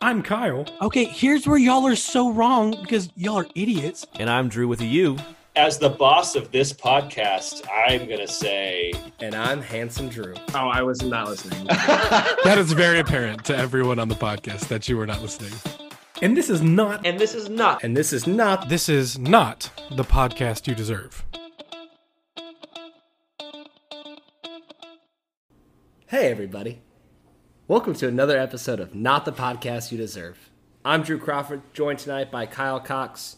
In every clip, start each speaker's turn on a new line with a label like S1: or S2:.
S1: I'm Kyle.
S2: Okay, here's where y'all are so wrong because y'all are idiots.
S3: And I'm Drew with a U.
S4: As the boss of this podcast, I'm going to say.
S3: And I'm Handsome Drew.
S5: Oh, I was not listening.
S1: that is very apparent to everyone on the podcast that you were not listening. And this is not.
S4: And this is not.
S3: And this is not.
S1: This is not the podcast you deserve.
S3: Hey, everybody. Welcome to another episode of Not the Podcast You Deserve. I'm Drew Crawford, joined tonight by Kyle Cox.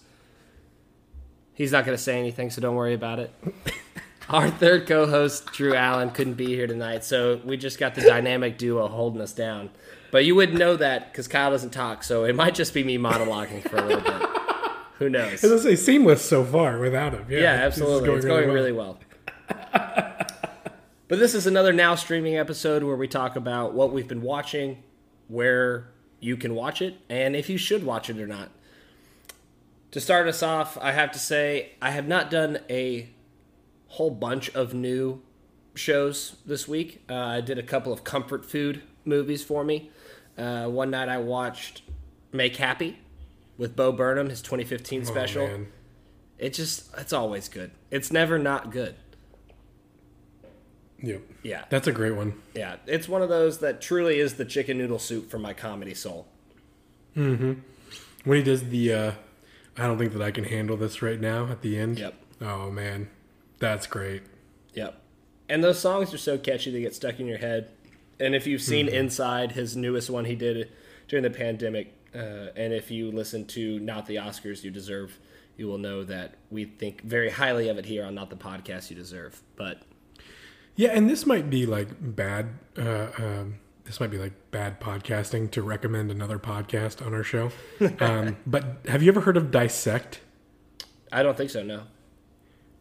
S3: He's not going to say anything, so don't worry about it. Our third co host, Drew Allen, couldn't be here tonight, so we just got the dynamic duo holding us down. But you wouldn't know that because Kyle doesn't talk, so it might just be me monologuing for a little bit. Who knows?
S1: It's seamless so far without him.
S3: Yeah, yeah absolutely. Going it's going well. Really well. But this is another now streaming episode where we talk about what we've been watching, where you can watch it, and if you should watch it or not. To start us off, I have to say I have not done a whole bunch of new shows this week. Uh, I did a couple of comfort food movies for me. Uh, one night I watched Make Happy with Bo Burnham, his 2015 special. Oh, it just, it's always good. It's never not good.
S1: Yep.
S3: Yeah.
S1: That's a great one.
S3: Yeah. It's one of those that truly is the chicken noodle soup for my comedy soul.
S1: Mm-hmm. When he does the uh I don't think that I can handle this right now at the end.
S3: Yep.
S1: Oh man. That's great.
S3: Yep. And those songs are so catchy they get stuck in your head. And if you've seen mm-hmm. Inside, his newest one he did during the pandemic, uh, and if you listen to Not the Oscars You Deserve, you will know that we think very highly of it here on Not the Podcast You Deserve. But
S1: yeah, and this might be like bad. Uh, um, this might be like bad podcasting to recommend another podcast on our show. Um, but have you ever heard of Dissect?
S3: I don't think so. No.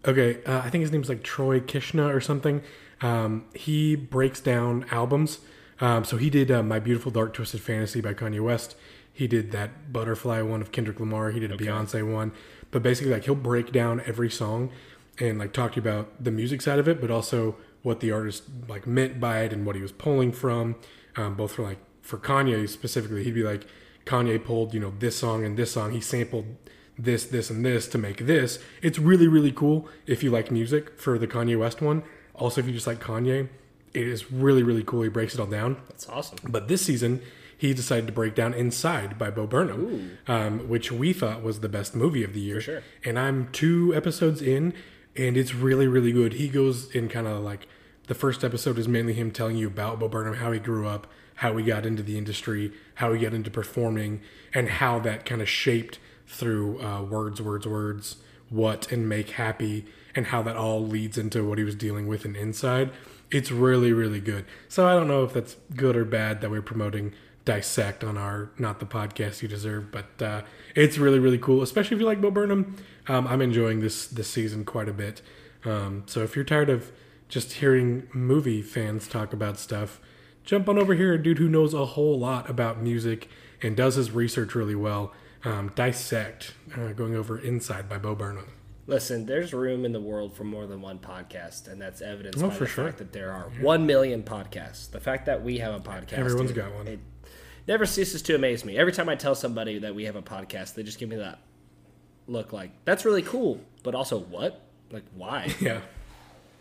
S1: Okay, uh, I think his name's like Troy Kishna or something. Um, he breaks down albums. Um, so he did uh, "My Beautiful Dark Twisted Fantasy" by Kanye West. He did that Butterfly one of Kendrick Lamar. He did a okay. Beyonce one. But basically, like he'll break down every song and like talk to you about the music side of it, but also what the artist like meant by it and what he was pulling from. Um, both for like for Kanye specifically, he'd be like, Kanye pulled you know this song and this song. He sampled this, this, and this to make this. It's really really cool if you like music for the Kanye West one. Also, if you just like Kanye, it is really really cool. He breaks it all down.
S3: That's awesome.
S1: But this season, he decided to break down Inside by Bo Burnham, um, which we thought was the best movie of the year.
S3: Sure.
S1: And I'm two episodes in, and it's really really good. He goes in kind of like the first episode is mainly him telling you about Bo Burnham, how he grew up, how he got into the industry, how he got into performing, and how that kind of shaped through uh, words, words, words, what and make happy, and how that all leads into what he was dealing with and Inside. It's really really good. So I don't know if that's good or bad that we're promoting dissect on our not the podcast you deserve but uh, it's really really cool especially if you like bo burnham. Um, i'm enjoying this this season quite a bit. Um, so if you're tired of just hearing movie fans talk about stuff jump on over here a dude who knows a whole lot about music and does his research really well. Um, dissect uh, going over inside by bo burnham
S3: Listen, there's room in the world for more than one podcast, and that's evidenced
S1: oh,
S3: by the
S1: sure.
S3: fact that there are yeah. one million podcasts. The fact that we have a podcast,
S1: everyone's got one.
S3: It, never ceases to amaze me. Every time I tell somebody that we have a podcast, they just give me that look like, that's really cool, but also what? Like, why?
S1: Yeah.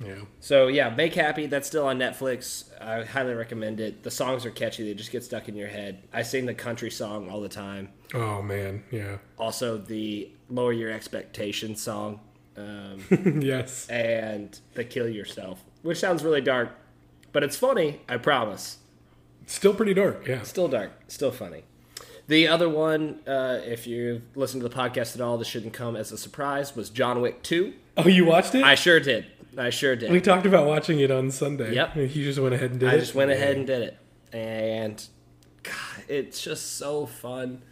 S1: Yeah.
S3: So yeah, Make Happy. That's still on Netflix. I highly recommend it. The songs are catchy. They just get stuck in your head. I sing the country song all the time.
S1: Oh man, yeah.
S3: Also the Lower Your Expectations song.
S1: Um, yes.
S3: And the Kill Yourself, which sounds really dark, but it's funny. I promise.
S1: Still pretty dark, yeah.
S3: Still dark, still funny. The other one, uh, if you listen to the podcast at all, this shouldn't come as a surprise, was John Wick 2.
S1: Oh, you watched it?
S3: I sure did. I sure did.
S1: We talked about watching it on Sunday.
S3: Yep.
S1: You just went ahead and did
S3: I
S1: it?
S3: I just went ahead and did it. And, God, it's just so fun.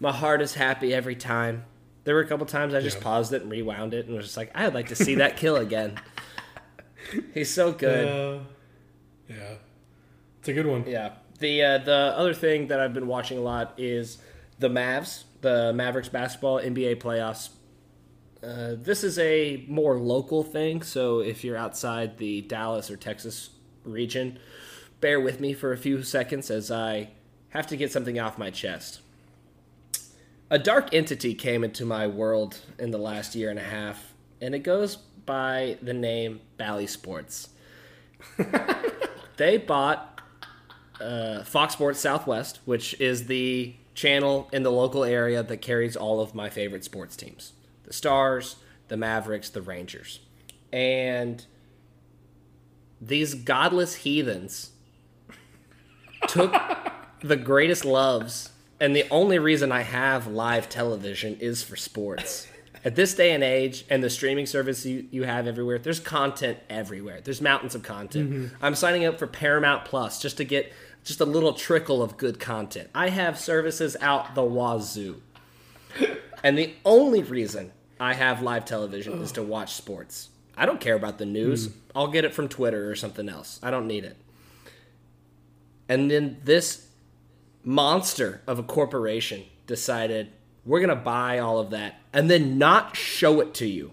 S3: My heart is happy every time. There were a couple times I just yeah. paused it and rewound it and was just like, I'd like to see that kill again. He's so good.
S1: Uh, yeah. It's a good one.
S3: Yeah. The uh, the other thing that I've been watching a lot is the Mavs, the Mavericks basketball NBA playoffs. Uh, this is a more local thing, so if you're outside the Dallas or Texas region, bear with me for a few seconds as I have to get something off my chest. A dark entity came into my world in the last year and a half, and it goes by the name Bally Sports. they bought uh, Fox Sports Southwest, which is the channel in the local area that carries all of my favorite sports teams the Stars, the Mavericks, the Rangers. And these godless heathens took the greatest loves, and the only reason I have live television is for sports. At this day and age, and the streaming service you, you have everywhere, there's content everywhere. There's mountains of content. Mm-hmm. I'm signing up for Paramount Plus just to get just a little trickle of good content. I have services out the wazoo. And the only reason I have live television is to watch sports. I don't care about the news. Mm. I'll get it from Twitter or something else. I don't need it. And then this monster of a corporation decided we're going to buy all of that and then not show it to you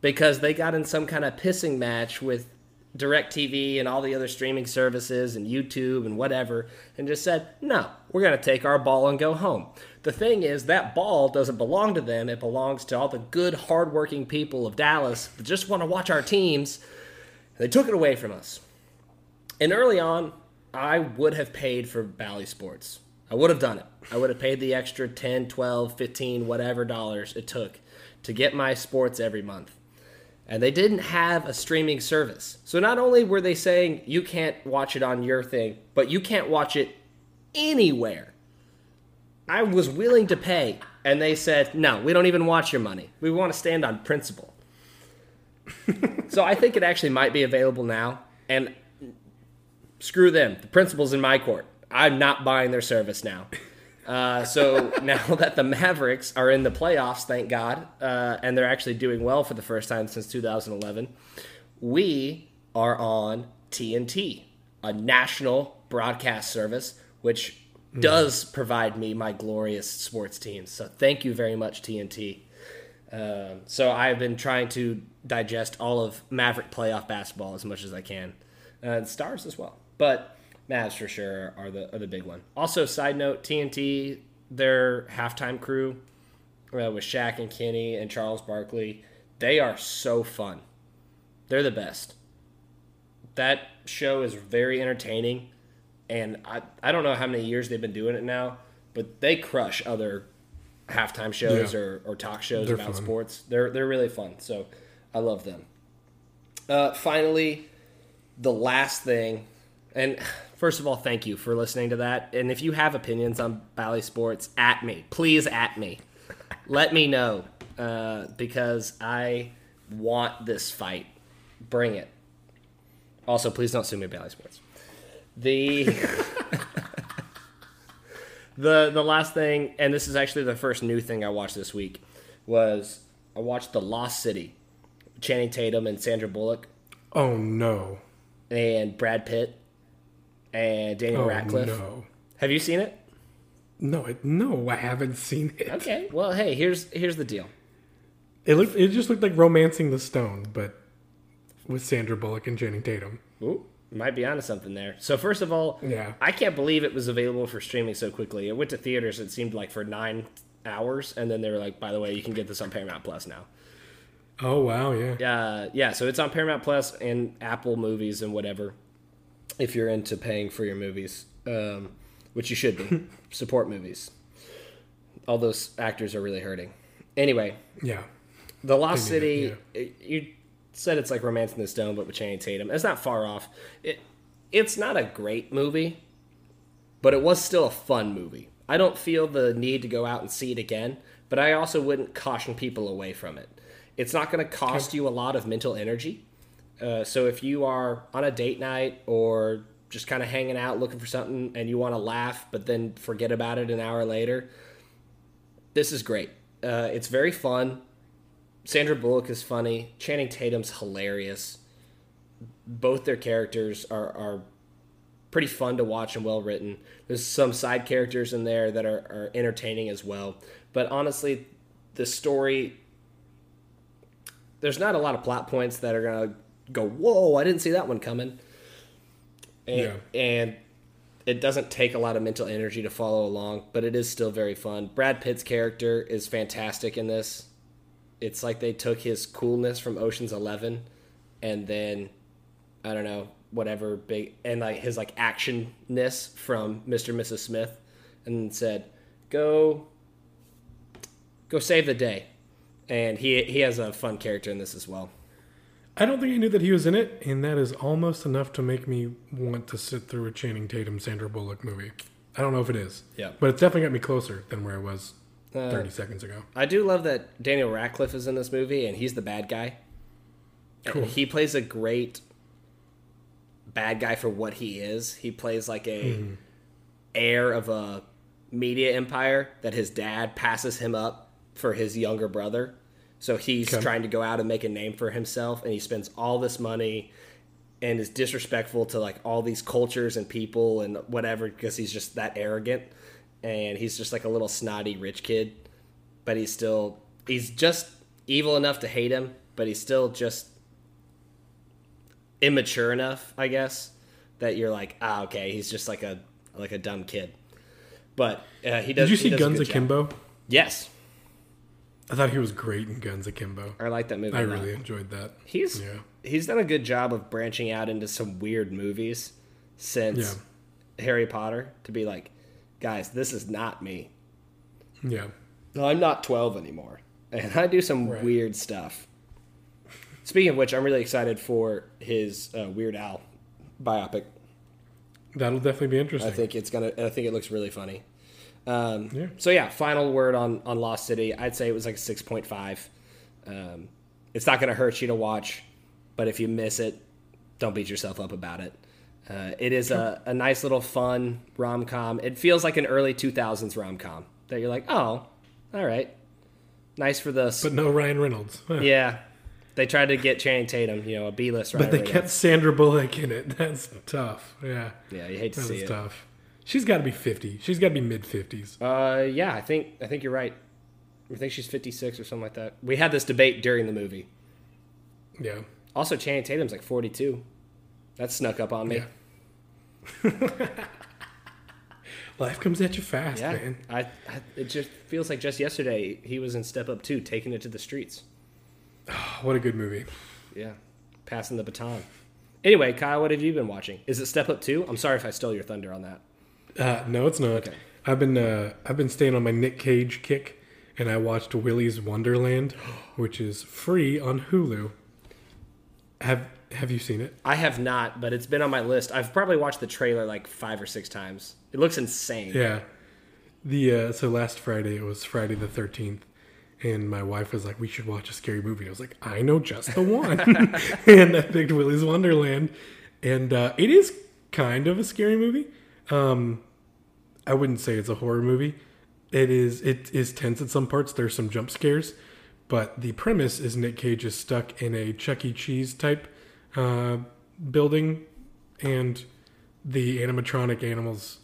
S3: because they got in some kind of pissing match with DirecTV and all the other streaming services and YouTube and whatever and just said, no, we're going to take our ball and go home. The thing is, that ball doesn't belong to them. It belongs to all the good, hardworking people of Dallas that just want to watch our teams. They took it away from us. And early on, I would have paid for Bally Sports. I would have done it. I would have paid the extra 10, 12, 15, whatever dollars it took to get my sports every month. And they didn't have a streaming service. So not only were they saying you can't watch it on your thing, but you can't watch it anywhere. I was willing to pay, and they said, no, we don't even watch your money. We want to stand on principle. so I think it actually might be available now. And screw them. The principle's in my court. I'm not buying their service now. Uh, so now that the Mavericks are in the playoffs, thank God, uh, and they're actually doing well for the first time since 2011, we are on TNT, a national broadcast service, which does provide me my glorious sports teams. So thank you very much, TNT. Um, so I've been trying to digest all of Maverick playoff basketball as much as I can, and Stars as well. But Mavs for sure are the are the big one. Also, side note, TNT, their halftime crew uh, with Shaq and Kenny and Charles Barkley, they are so fun. They're the best. That show is very entertaining, and I I don't know how many years they've been doing it now, but they crush other halftime shows
S1: Yeah.
S3: or, or talk shows
S1: They're
S3: about
S1: fun.
S3: sports. They're they're really fun. So I love them. Uh, finally, the last thing, and first of all, thank you for listening to that. And if you have opinions on Bally Sports, at me, please at me. Let me know uh, because I want this fight. Bring it. Also, please don't sue me, Bally Sports. The the the last thing, and this is actually the first new thing I watched this week, was I watched The Lost City, Channing Tatum and Sandra Bullock
S1: Oh no.
S3: and Brad Pitt and Daniel
S1: Oh
S3: Radcliffe.
S1: no.
S3: Have you seen it?
S1: No, it, no, I haven't seen it.
S3: Okay. Well, hey, here's here's the deal.
S1: It looked. It just looked like romancing the stone, but with Sandra Bullock and Channing Tatum.
S3: Ooh, might be onto something there. So first of all,
S1: Yeah.
S3: I can't believe it was available for streaming so quickly. It went to theaters. It seemed like for nine hours, and then they were like, "By the way, you can get this on Paramount Plus now."
S1: Oh wow, yeah.
S3: Uh, yeah, so it's on Paramount Plus and Apple Movies and whatever. If you're into paying for your movies, um, which you should be, support movies. All those actors are really hurting. Anyway,
S1: Yeah.
S3: The Lost City,
S1: it,
S3: it- you said it's like Romancing the Stone, but with Channing Tatum. It's not far off. It, it's not a great movie, but it was still a fun movie. I don't feel the need to go out and see it again, but I also wouldn't caution people away from it. It's not going to cost you a lot of mental energy. Uh, so if you are on a date night or just kind of hanging out looking for something and you want to laugh, but then forget about it an hour later, this is great. Uh, it's very fun. Sandra Bullock is funny. Channing Tatum's hilarious. Both their characters are, are pretty fun to watch and well written. There's some side characters in there that are, are entertaining as well. But honestly, the story there's not a lot of plot points that are gonna go, whoa, I didn't see that one coming. And,
S1: Yeah.
S3: and it doesn't take a lot of mental energy to follow along, but it is still very fun. Brad Pitt's character is fantastic in this. It's like they took his coolness from Ocean's 11 and then I don't know, whatever big and like his like actionness from Mr. and Mrs. Smith and said, "Go go save the day." And he he has a fun character in this as well.
S1: I don't think I knew that he was in it, and that is almost enough to make me want to sit through a Channing Tatum Sandra Bullock movie. I don't know if it is.
S3: Yeah.
S1: But it's definitely got me closer than where I was
S3: Uh,
S1: 30 seconds ago.
S3: I do love that Daniel Radcliffe is in this movie and he's the bad guy.
S1: Cool.
S3: And he plays a great bad guy for what he is. He plays like a heir of a media empire that his dad passes him up for his younger brother. So he's
S1: Okay.
S3: trying to go out and make a name for himself and he spends all this money and is disrespectful to like all these cultures and people and whatever because he's just that arrogant and he's just like a little snotty rich kid but he's still he's just evil enough to hate him but he's still just immature enough i guess that you're like ah okay he's just like a like a dumb kid but uh, he does
S1: Did you see Guns
S3: good job.
S1: Akimbo?
S3: yes
S1: I thought he was great in Guns Akimbo.
S3: i like that movie
S1: I really enjoyed that.
S3: he's
S1: Yeah.
S3: he's done a good job of branching out into some weird movies since harry potter to be like guys this is not me
S1: Yeah.
S3: No, I'm not 12 anymore. And I do some
S1: Right.
S3: weird stuff. Speaking of which, I'm really excited for his uh, Weird Al biopic.
S1: That'll definitely be interesting.
S3: I think it's gonna. I think it looks really funny. Um,
S1: Yeah.
S3: So yeah, final word on on Lost City. I'd say it was like a 6.5. Um, it's not gonna hurt you to watch, but if you miss it, don't beat yourself up about it. Uh, it is a, a nice little fun rom com. It feels like an early 2000s rom com that you're like, oh, all right, nice for the
S1: But no Ryan Reynolds. Huh.
S3: yeah. They tried to get Channing Tatum, you know, a B list.
S1: But they kept Sandra Bullock in it. That's tough. Yeah.
S3: Yeah, you hate to
S1: That
S3: see it.
S1: tough. She's got to be 50. She's got to be mid 50s.
S3: Uh, yeah, I think I think you're right. I think she's 56 or something like that. We had this debate during the movie.
S1: Yeah.
S3: Also, Channing Tatum's like 42. That snuck up on me.
S1: Yeah. Life comes at you fast,
S3: Yeah,
S1: man.
S3: I, I it just feels like just yesterday he was in Step Up 2 taking it to the streets.
S1: Oh, what a good movie.
S3: Yeah, passing the baton. Anyway, Kyle, what have you been watching? Is it Step Up 2? I'm sorry if I stole your thunder on that.
S1: Uh, no, it's not.
S3: Okay.
S1: I've been uh, I've been staying on my Nick Cage kick, and I watched Willy's Wonderland, which is free on Hulu. Have Have you seen it?
S3: I have not, but it's been on my list. I've probably watched the trailer like five or six times. It looks insane.
S1: Yeah. The uh, so last Friday it was Friday the thirteenth, and my wife was like, "We should watch a scary movie." I was like, "I know just the one," and I picked Willy's Wonderland, and uh, it is kind of a scary movie. Um, I wouldn't say it's a horror movie. It is. It is tense at some parts. There's some jump scares, but the premise is Nick Cage is stuck in a Chuck E. Cheese type uh, building, and the animatronic animals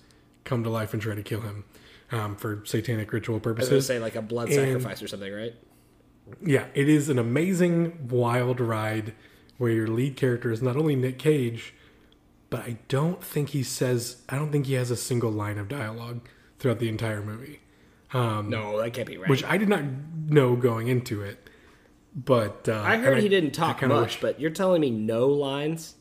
S1: come to life and try to kill him um, for satanic ritual
S3: I was
S1: purposes.
S3: say like a blood
S1: And-
S3: sacrifice or something, right?
S1: Yeah, it is an amazing wild ride where your lead character is not only Nick Cage, but I don't think he says I don't think he has a single line of dialogue throughout the entire movie.
S3: No, that can't be right.
S1: Which I did not know going into it. But uh,
S3: I heard he didn't talk much,
S1: wish-
S3: but you're telling me no lines?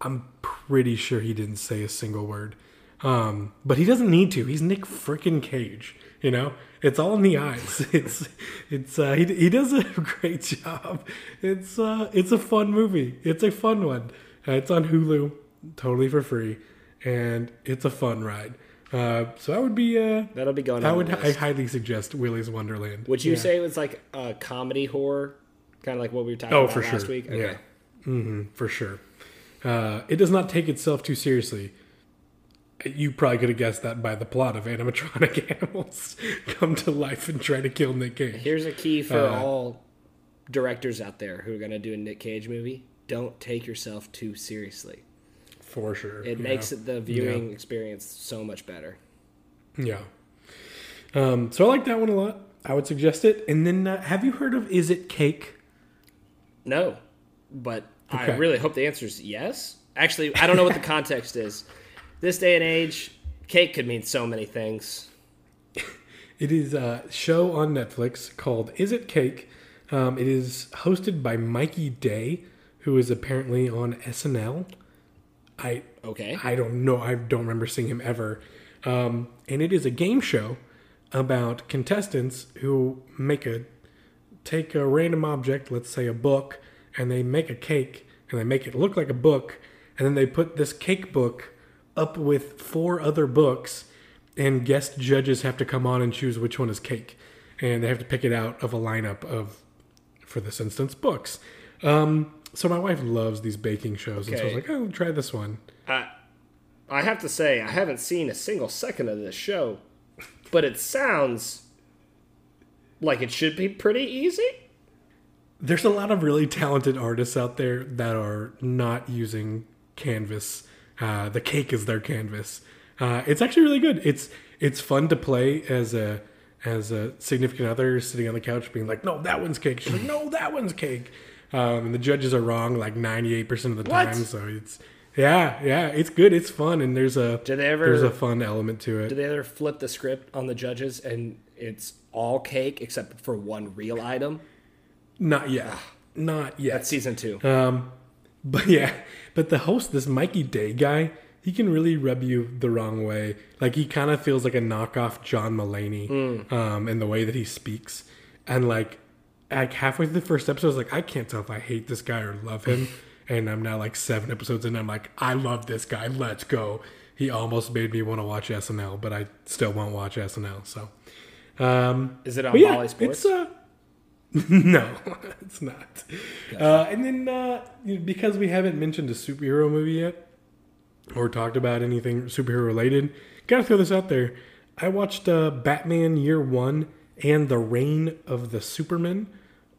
S1: I'm pretty sure he didn't say a single word. Um, but he doesn't need to. He's Nick frickin' Cage. You know, it's all in the eyes. It's it's uh, he he does a great job. It's uh it's a fun movie. It's a fun one. Uh, it's on Hulu, totally for free, and it's a fun ride. Uh, so that would be uh,
S3: That'll be going
S1: I
S3: on
S1: would I highly suggest Willy's Wonderland.
S3: Would you
S1: Yeah.
S3: say it was like a comedy horror? Kind of like what we were talking
S1: Oh,
S3: about
S1: for
S3: last
S1: sure.
S3: week?
S1: Yeah. hmm for sure. Uh, it does not take itself too seriously. You probably could have guessed that by the plot of animatronic animals come to life and try to kill Nick Cage.
S3: Here's a key for
S1: Uh,
S3: all directors out there who are going to do a Nick Cage movie. Don't take yourself too seriously.
S1: For sure.
S3: It
S1: yeah.
S3: makes the viewing experience so much better.
S1: Yeah. Um, so I like that one a lot. I would suggest it. And then, uh, have you heard of Is It Cake?
S3: No, but I really hope the answer is yes. Actually, I don't know what the context is. This day and age, cake could mean so many things.
S1: It is a show on Netflix called Is It Cake? Um, it is hosted by Mikey Day, who is apparently on SNL. I
S3: Okay.
S1: I don't know. I don't remember seeing him ever. Um, and it is a game show about contestants who make a take a random object, let's say a book, and they make a cake and they make it look like a book, and then they put this cake book up with four other books, and guest judges have to come on and choose which one is cake, and they have to pick it out of a lineup of, for this instance, books. Um, so my wife loves these baking shows, and so I was
S3: Okay.
S1: like, "Oh, try this one."
S3: I, I have to say, I haven't seen a single second of this show, but it sounds like it should be pretty easy.
S1: There's a lot of really talented artists out there that are not using canvas. Uh, the cake is their canvas. Uh, it's actually really good. It's it's fun to play as a as a significant other sitting on the couch being like, "No, that one's cake." She's like, "No, that one's cake." Um, and the judges are wrong like 98% of the
S3: What?
S1: time. So it's yeah, yeah, it's good. It's fun, and there's a
S3: Did they ever-
S1: there's a fun element to it.
S3: Did they ever flip the script on the judges and it's all cake except for one real item?
S1: Not yet. Not yet.
S3: That's season two.
S1: Um, but yeah, but the host, this Mikey Day guy, he can really rub you the wrong way. Like he kind of feels like a knockoff John Mulaney, um, in the way that he speaks. And like, like halfway through the first episode, I was like, I can't tell if I hate this guy or love him. and I'm now like seven episodes in. I'm like, I love this guy. Let's go. He almost made me want to watch SNL, but I still won't watch SNL. So, um,
S3: Is it on
S1: yeah,
S3: Bally Sports?
S1: It's, uh, no, it's not. Uh, and then uh, because we haven't mentioned a superhero movie yet, or talked about anything superhero related, gotta throw this out there. I watched uh, Batman Year One and The Reign of the Superman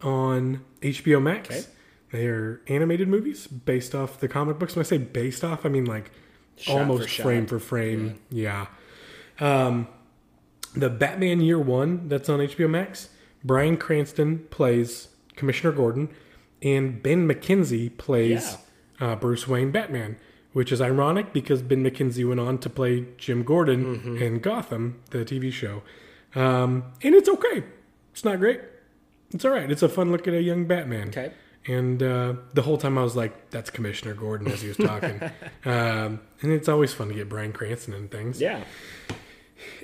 S1: on HBO Max.
S3: Okay.
S1: They are animated movies based off the comic books. When I say based off, I mean like
S3: Shot
S1: almost
S3: for
S1: frame for frame. Yeah. Um, the Batman Year One that's on HBO Max. Bryan Cranston plays Commissioner Gordon, and Ben McKenzie plays uh, Bruce Wayne Batman, which is ironic because Ben McKenzie went on to play Jim Gordon
S3: Mm-hmm.
S1: in Gotham, the TV show. Um, and it's okay. It's not great. It's all right. It's a fun look at a young Batman.
S3: Okay.
S1: And uh, the whole time I was like, "That's Commissioner Gordon" as he was talking. um, and it's always fun to get Bryan Cranston and things.
S3: Yeah.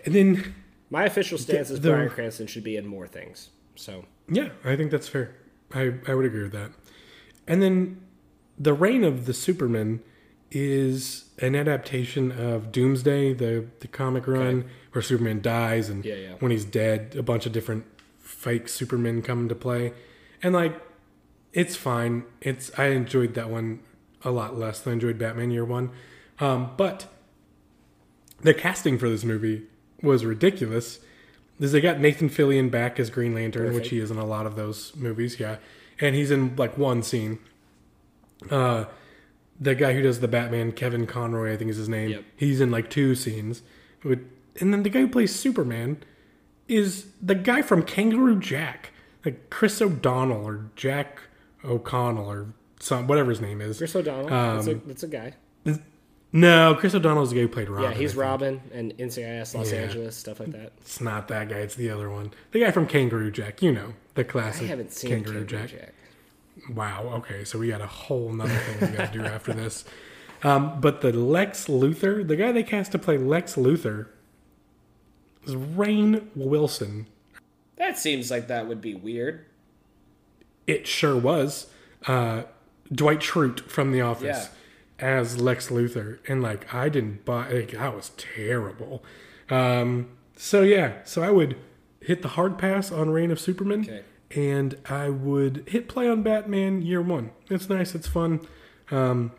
S1: And then
S3: My official stance is
S1: the-
S3: Bryan Cranston should be in more things. So
S1: Yeah, I think that's fair. I, I would agree with that. And then the reign of the Superman is an adaptation of Doomsday, the the comic run where Superman dies and
S3: Yeah, yeah.
S1: when he's dead, a bunch of different fake Superman come into play. And like it's fine. It's I enjoyed that one a lot less than I enjoyed Batman Year One. Um, but the casting for this movie was ridiculous. Is they got Nathan Fillion back as Green Lantern, which he is in a lot of those movies, yeah. And he's in like one scene. Uh the guy who does the Batman, Kevin Conroy, I think is his name.
S3: Yep.
S1: He's in like two scenes. And then the guy who plays Superman is the guy from Kangaroo Jack, like Chris O'Donnell or Jack O'Connell or some whatever his name is.
S3: Chris O'Donnell, that's, a, that's a guy.
S1: No, Chris O'Donnell's the guy who played Robin.
S3: Yeah, he's Robin and NCIS Los
S1: Yeah.
S3: Angeles stuff like that.
S1: It's not that guy. It's the other one. The guy from Kangaroo Jack. You know the
S3: I
S1: classic.
S3: haven't seen
S1: Kangaroo
S3: Kangaroo
S1: Jack.
S3: Jack.
S1: Wow. Okay, so we got a whole nother thing we got to do after this. Um, but the Lex Luthor, the guy they cast to play Lex Luthor, is Rainn Wilson.
S3: That seems like that would be weird.
S1: It sure was. Uh, Dwight Schrute from The Office as Lex Luthor, and like I didn't buy. Like, that was terrible. Um, so yeah, so I would hit the hard pass on Reign of Superman,
S3: Okay.
S1: and I would hit play on Batman Year One. It's nice. It's fun. Um,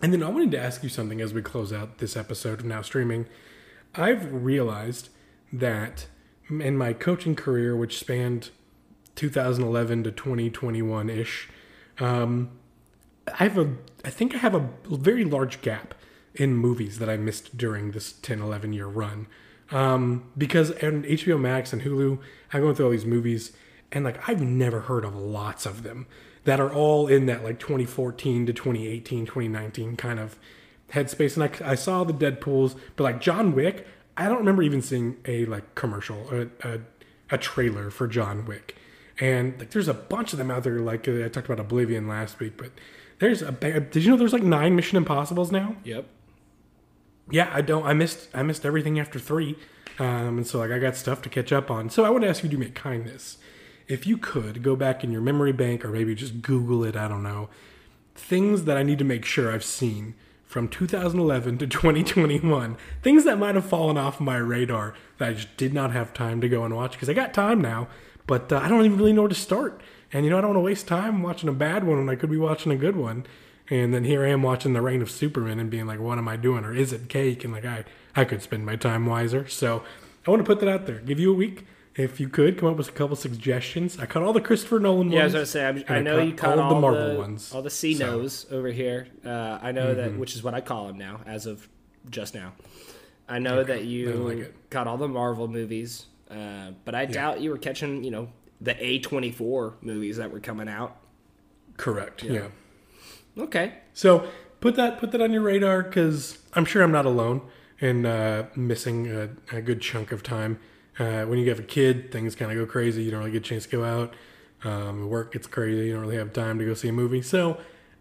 S1: and then I wanted to ask you something as we close out this episode of now streaming. I've realized that in my coaching career, which spanned 2011 to 2021 ish, um, I have a, I think I have a very large gap in movies that I missed during this 10, 11 year run. Um, because on HBO Max and Hulu, I'm going through all these movies, and like I've never heard of lots of them that are all in that like 2014 to 2018, 2019 kind of Headspace, and I, I saw the Deadpool's, but like John Wick, I don't remember even seeing a like commercial, a, a, a trailer for John Wick. And like, there's a bunch of them out there. Like uh, I talked about Oblivion last week, but there's a. Did you know there's like nine Mission Impossible's now?
S3: Yep.
S1: Yeah, I don't. I missed. I missed everything after three, um, and so like I got stuff to catch up on. So I want to ask you to make kindness, if you could go back in your memory bank or maybe just Google it. I don't know things that I need to make sure I've seen from 2011 to 2021. Things that might have fallen off my radar that I just did not have time to go and watch because I got time now, but uh, I don't even really know where to start. And you know, I don't want to waste time watching a bad one when I could be watching a good one. And then here I am watching The Reign of Superman and being like, what am I doing? Or is it cake? And like, I, I could spend my time wiser. So I want to put that out there. Give you a week. If you could come up with a couple suggestions, I caught all the Christopher Nolan
S3: Yeah, I was gonna say. I'm,
S1: and
S3: I know you caught all,
S1: the Marvel
S3: the
S1: ones.
S3: all the C
S1: So- Mm-hmm.
S3: nos over here. Uh, I know that, which is what I call him now, as of just now. I know that you
S1: like
S3: caught all the Marvel movies, uh, but I doubt you were catching, you know, the A24 movies that were coming out.
S1: Correct. yeah.
S3: Okay.
S1: So put that put that on your radar because I'm sure I'm not alone in uh, missing a, a good chunk of time. Uh, when you have a kid, things kind of go crazy. You don't really get a chance to go out. Um, work gets crazy. You don't really have time to go see a movie. So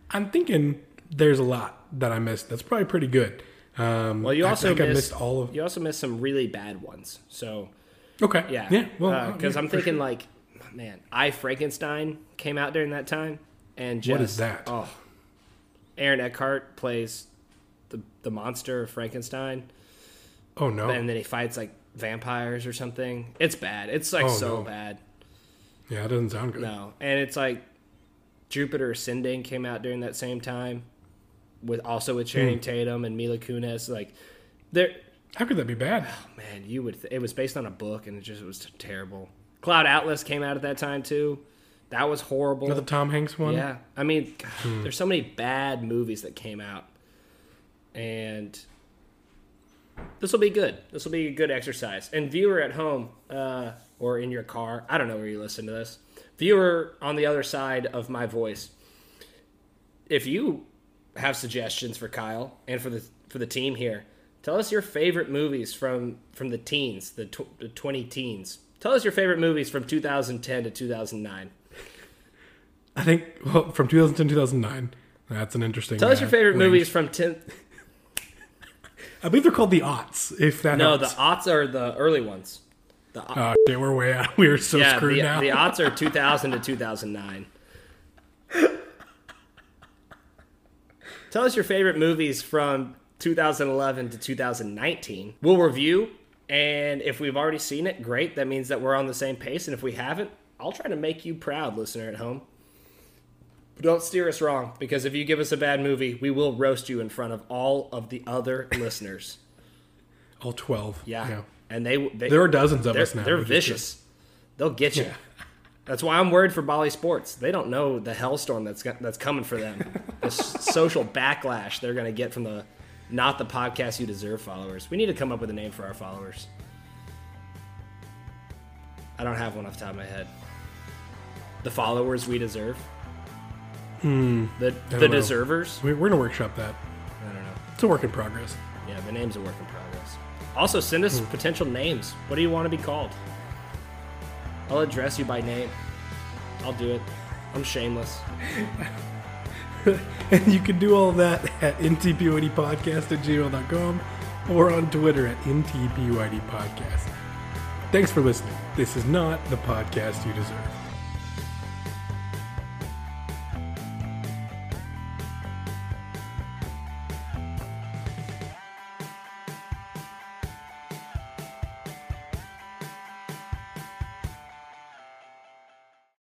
S1: I'm thinking there's a lot that I missed. That's probably pretty good. Um,
S3: Well, you
S1: I
S3: also
S1: think I
S3: missed,
S1: missed all of.
S3: You also missed some really bad ones. So
S1: Okay.
S3: yeah,
S1: Yeah. Well,
S3: because
S1: yeah,
S3: I'm thinking
S1: sure.
S3: like, man, I Frankenstein came out during that time, and just
S1: What is that?
S3: Oh, Aaron Eckhart plays the the monster of Frankenstein,
S1: Oh no.
S3: and then he fights like vampires or something. It's bad. It's like
S1: Oh,
S3: so
S1: no.
S3: bad.
S1: yeah, it doesn't sound good.
S3: No, and it's like Jupiter Ascending came out during that same time, with also with. Channing hmm. Tatum and Mila Kunis. Like, there,
S1: How could that be bad?
S3: Oh, man, you would. Th- it was based on a book, and it just was terrible. Cloud Atlas came out at that time too. That was horrible.
S1: Another Tom Hanks one.
S3: Yeah, I mean, God, there's so many bad movies that came out, and this will be good. This will be a good exercise. And viewer at home uh, or in your car, I don't know where you listen to this. Viewer on the other side of my voice, if you have suggestions for Kyle and for the for the team here, tell us your favorite movies from from the teens, the, tw- the 20 teens. Tell us your favorite movies from 2010 to 2009.
S1: I think well from 2010 to 2009. That's an interesting.
S3: Tell us your favorite movies from 10.
S1: I believe they're called the aughts. If that
S3: No, the
S1: helps.
S3: aughts are the early ones. The, au-
S1: Oh, shit, we're way out. We are so
S3: yeah,
S1: screwed
S3: the,
S1: now.
S3: the aughts are 2000 to 2009. Tell us your favorite movies from 2011 to 2019. We'll review, and if we've already seen it, great. That means that we're on the same pace. And if we haven't, I'll try to make you proud, listener at home. But don't steer us wrong, because if you give us a bad movie, we will roast you in front of all of the other listeners.
S1: All 12.
S3: Yeah. And they, they
S1: There are dozens of us now.
S3: They're vicious. They'll get you.
S1: Yeah.
S3: That's why I'm worried for Bally Sports. They don't know the hellstorm that's go- that's coming for them. the social backlash they're going to get from the not the podcast you deserve followers. We need to come up with a name for our followers. I don't have one off the top of my head. The followers we deserve. Hmm. The the
S1: know.
S3: deservers.
S1: We- We're going to workshop that.
S3: I don't know.
S1: It's a work in progress.
S3: Yeah, the name's a work in progress. Also, send us potential names. What do you want to be called? I'll address you by name. I'll do it. I'm shameless.
S1: And you can do all that at ntpydpodcast at gmail.com or on Twitter at ntpydpodcast. Thanks for listening. This is not the podcast you deserve.